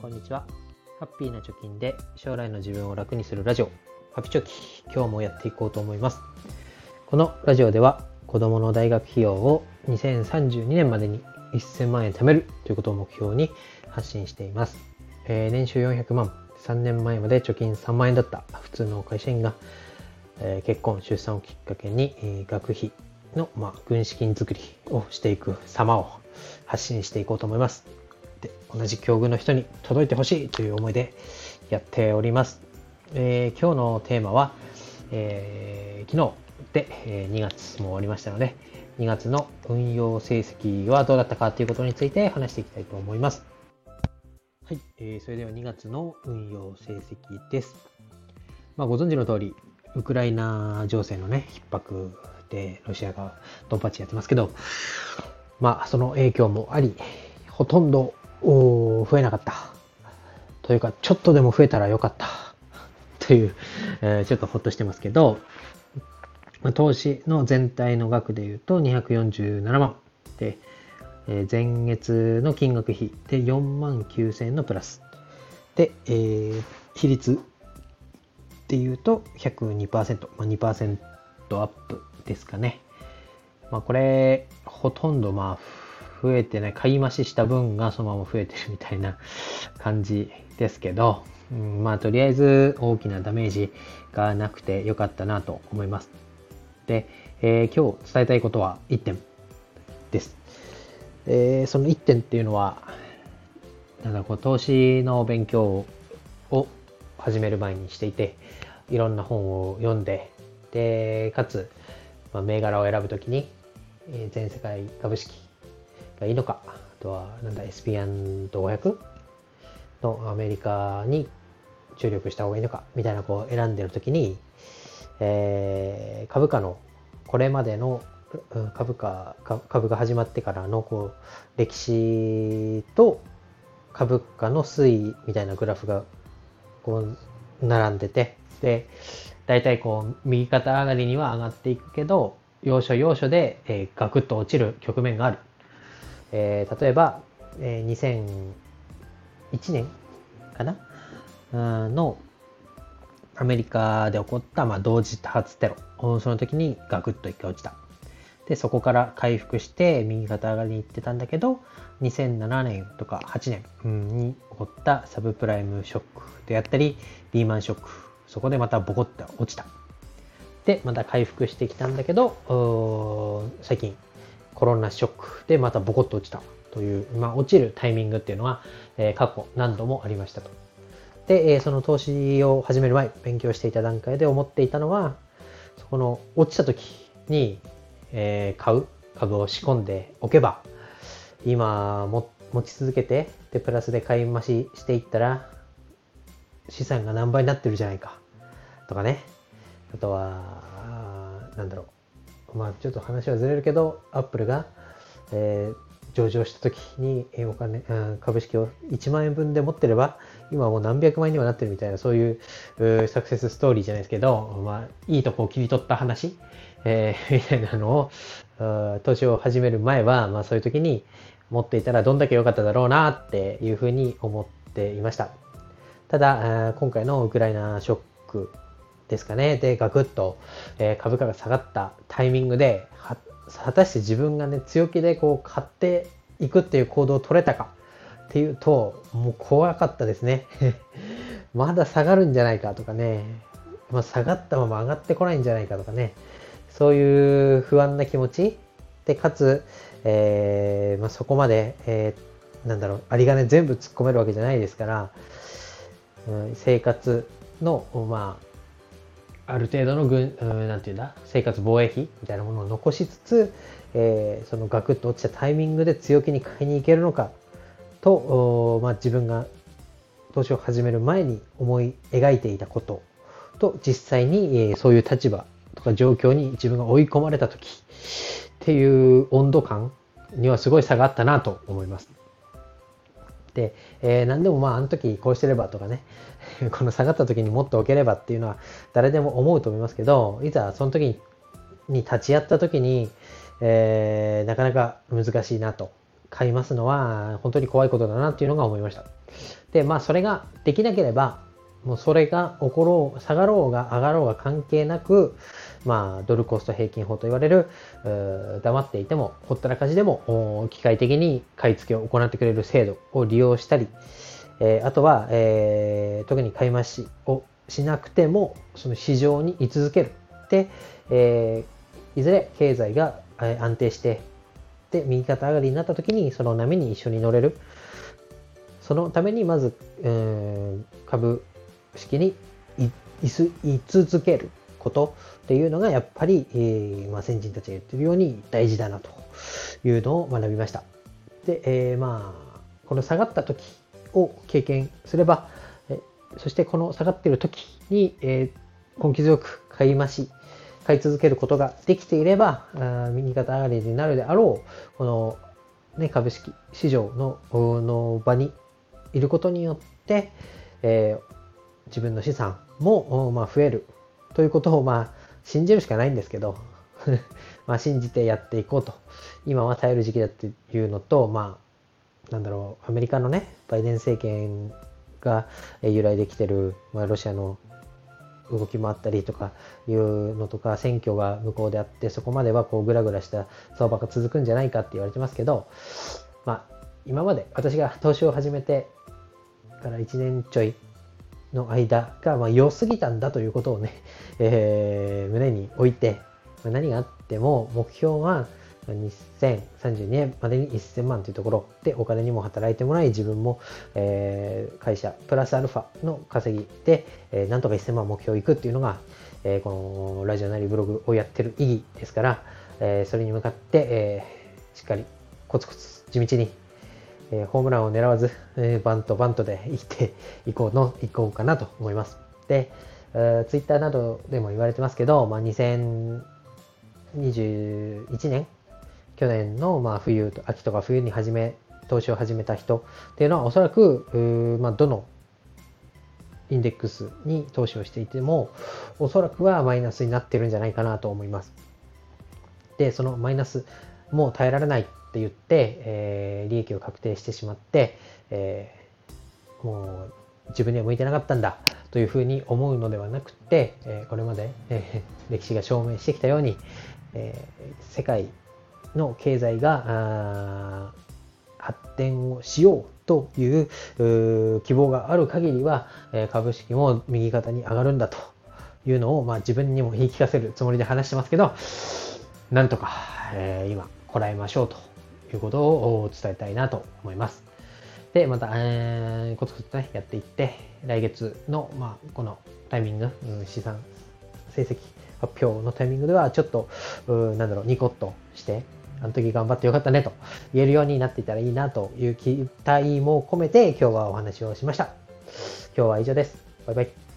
こんにちは。ハッピーな貯金で将来の自分を楽にするラジオ、ハピチョキ、今日もやっていこうと思います。このラジオでは子供の大学費用を2032年までに1000万円貯めるということを目標に発信しています。えー、年収400万、3年前まで貯金3万円だった普通の会社員が、えー、結婚、出産をきっかけに、えー、学費の、まあ、軍資金作りをしていく様を発信していこうと思います。で同じ境遇の人に届いてほしいという思いでやっております。えー、今日のテーマは、えー、昨日で、えー、2月も終わりましたので、2月の運用成績はどうだったかということについて話していきたいと思います。はい、えー、それでは2月の運用成績です。まあ、ご存知の通り、ウクライナ情勢のね、逼迫でロシアがドンパチやってますけど、まあ、その影響もあり、ほとんど増えなかった。というか、ちょっとでも増えたらよかった。という、えー、ちょっとほっとしてますけど、投資の全体の額で言うと247万。で、えー、前月の金額比で4万9000円のプラス。で、えー、比率っていうと102%、まあ、2%アップですかね。まあ、これ、ほとんどまあ増えてない、買い増しした分がそのまま増えてるみたいな感じですけど、うん、まあとりあえず大きなダメージがなくてよかったなと思います。で、えー、今日伝えたいことは1点です。えー、その1点っていうのは、なんだこう投資の勉強を始める前にしていて、いろんな本を読んで、で、かつ、まあ、銘柄を選ぶときに、えー、全世界株式がいいのか、あとは、なんだ、SP&500 のアメリカに注力した方がいいのか、みたいなこう選んでるときに、えー、株価の、これまでの株価、株が始まってからのこう歴史と株価の推移みたいなグラフがこう並んでて、で、大体こう右肩上がりには上がっていくけど、要所要所で、えー、ガクッと落ちる局面がある。えー、例えば、えー、2001年かな？のアメリカで起こった、まあ、同時多発テロ。その時にガクッと一回落ちた。で、そこから回復して右肩上がりに行ってたんだけど、2007年とか8年に起こったサブプライムショックであったり、リーマンショック。そこでまたボコッと落ちた。で、また回復してきたんだけど、最近コロナショックでまたボコッと落ちたという、まあ、落ちるタイミングっていうのは、えー、過去何度もありましたと。で、えー、その投資を始める前、勉強していた段階で思っていたのは、そこの落ちた時に、えー、買う株を仕込んでおけば、今も持ち続けて、で、プラスで買い増ししていったら、資産が何倍になってるじゃないか。とかね。あとは、なんだろう。まあちょっと話はずれるけど、アップルが、えー、上場した時にお金、株式を1万円分で持ってれば、今もう何百万円にはなってるみたいな、そういうサクセスストーリーじゃないですけど、まあいいとこを切り取った話、えー、みたいなのを、投資を始める前は、まあそういう時に持っていたらどんだけ良かっただろうなっていうふうに思っていました。ただ、今回のウクライナショックですかね。で、ガクッと、え株価が下がったタイミングで、果たして自分がね、強気でこう買っていくっていう行動を取れたかっていうと、もう怖かったですね。まだ下がるんじゃないかとかね、まあ、下がったまま上がってこないんじゃないかとかね、そういう不安な気持ちで、かつ、えー、まあ、そこまで、えー、なんだろう、有り金全部突っ込めるわけじゃないですから、うん、生活の、まあ、ある程度の軍、なんていうんだ、生活防衛費みたいなものを残しつつ、えー、そのガクッと落ちたタイミングで強気に買いに行けるのかと、まあ、自分が投資を始める前に思い描いていたことと実際に、えー、そういう立場とか状況に自分が追い込まれた時っていう温度感にはすごい差があったなと思います。で、えー、何でもまああの時こうしてればとかね この下がった時にもっと置ければっていうのは誰でも思うと思いますけどいざその時に立ち会った時に、えー、なかなか難しいなと買いますのは本当に怖いことだなっていうのが思いました。で、まあそれができなければ、もうそれが起ころう、下がろうが上がろうが関係なく、まあドルコスト平均法と言われる、黙っていても、ほったらかしでも機械的に買い付けを行ってくれる制度を利用したり、えー、あとは、えー、特に買い増しをしなくても、その市場に居続ける。で、えー、いずれ経済が安定して、で、右肩上がりになった時に、その波に一緒に乗れる。そのために、まず、株式に居続けることっていうのが、やっぱり、えー、まあ、先人たちが言ってるように大事だなというのを学びました。で、えー、まあ、この下がった時を経験すれば、えそしてこの下がってる時に、えー、根気強く買い増し、買い続けることができていれば、あ右肩上がりになるであろう、この、ね、株式市場のの場にいることによって、えー、自分の資産も、まあ、増えるということを、まあ、信じるしかないんですけど まあ信じてやっていこうと。今は耐える時期だっていうのと、まあ、なんだろう、アメリカのね、バイデン政権が由来できてる、まあ、ロシアの動きもあったりとかいうのとか、選挙が向こうであって、そこまではこうグラグラした相場が続くんじゃないかって言われてますけど、まあ、今まで私が投資を始めてから1年ちょいの間が、まあ、良すぎたんだということをね、えー、胸に置いて、何があっても目標は2032年までに1000万というところでお金にも働いてもらい自分も、えー、会社プラスアルファの稼ぎで、えー、なんとか1000万目標いくっていうのが、えー、このラジオなりブログをやってる意義ですから、えー、それに向かって、えー、しっかりコツコツ地道に、えー、ホームランを狙わず、えー、バントバントで生きていこうの、いこうかなと思います。で、え、ツイッターなどでも言われてますけど、まあ、2021年去年のまあ冬と秋とか冬に始め投資を始めた人っていうのはおそらく、まあ、どのインデックスに投資をしていてもおそらくはマイナスになってるんじゃないかなと思います。でそのマイナスもう耐えられないっって言って、えー、利益を確定してしまって、えー、もう自分には向いてなかったんだというふうに思うのではなくて、えー、これまで、えー、歴史が証明してきたように、えー、世界の経済が発展をしようという希望がある限りは、え株式も右肩に上がるんだというのを、まあ、自分にも言い聞かせるつもりで話してますけど、なんとか、えー、今、こらえましょうと。いうことを伝えたいなと思います。で、また、えー、コツコツとね、やっていって、来月の、まあ、このタイミング、うん、資産、成績発表のタイミングでは、ちょっと、なんだろう、ニコッとして、あの時頑張ってよかったねと言えるようになっていたらいいなという期待も込めて今日はお話をしました。今日は以上です。バイバイ。